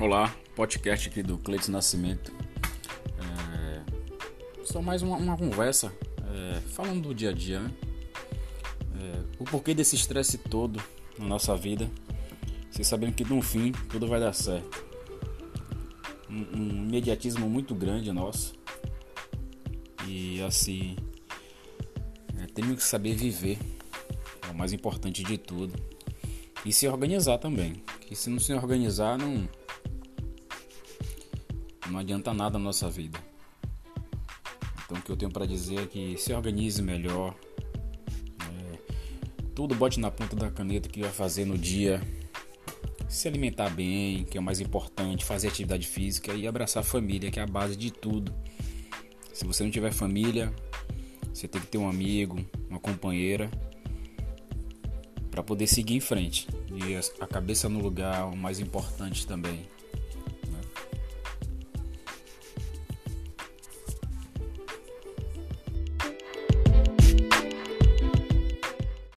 Olá, podcast aqui do Cleiton Nascimento. É, só mais uma, uma conversa é, falando do dia a dia, né? É, o porquê desse estresse todo na nossa vida, você sabendo que no fim tudo vai dar certo. Um, um imediatismo muito grande nosso e assim é, temos que saber viver, é o mais importante de tudo, e se organizar também. Que se não se organizar não não adianta nada na nossa vida. Então o que eu tenho para dizer é que se organize melhor. É, tudo bote na ponta da caneta que vai fazer no dia. Se alimentar bem, que é o mais importante, fazer atividade física e abraçar a família, que é a base de tudo. Se você não tiver família, você tem que ter um amigo, uma companheira para poder seguir em frente. E a cabeça no lugar, o mais importante também.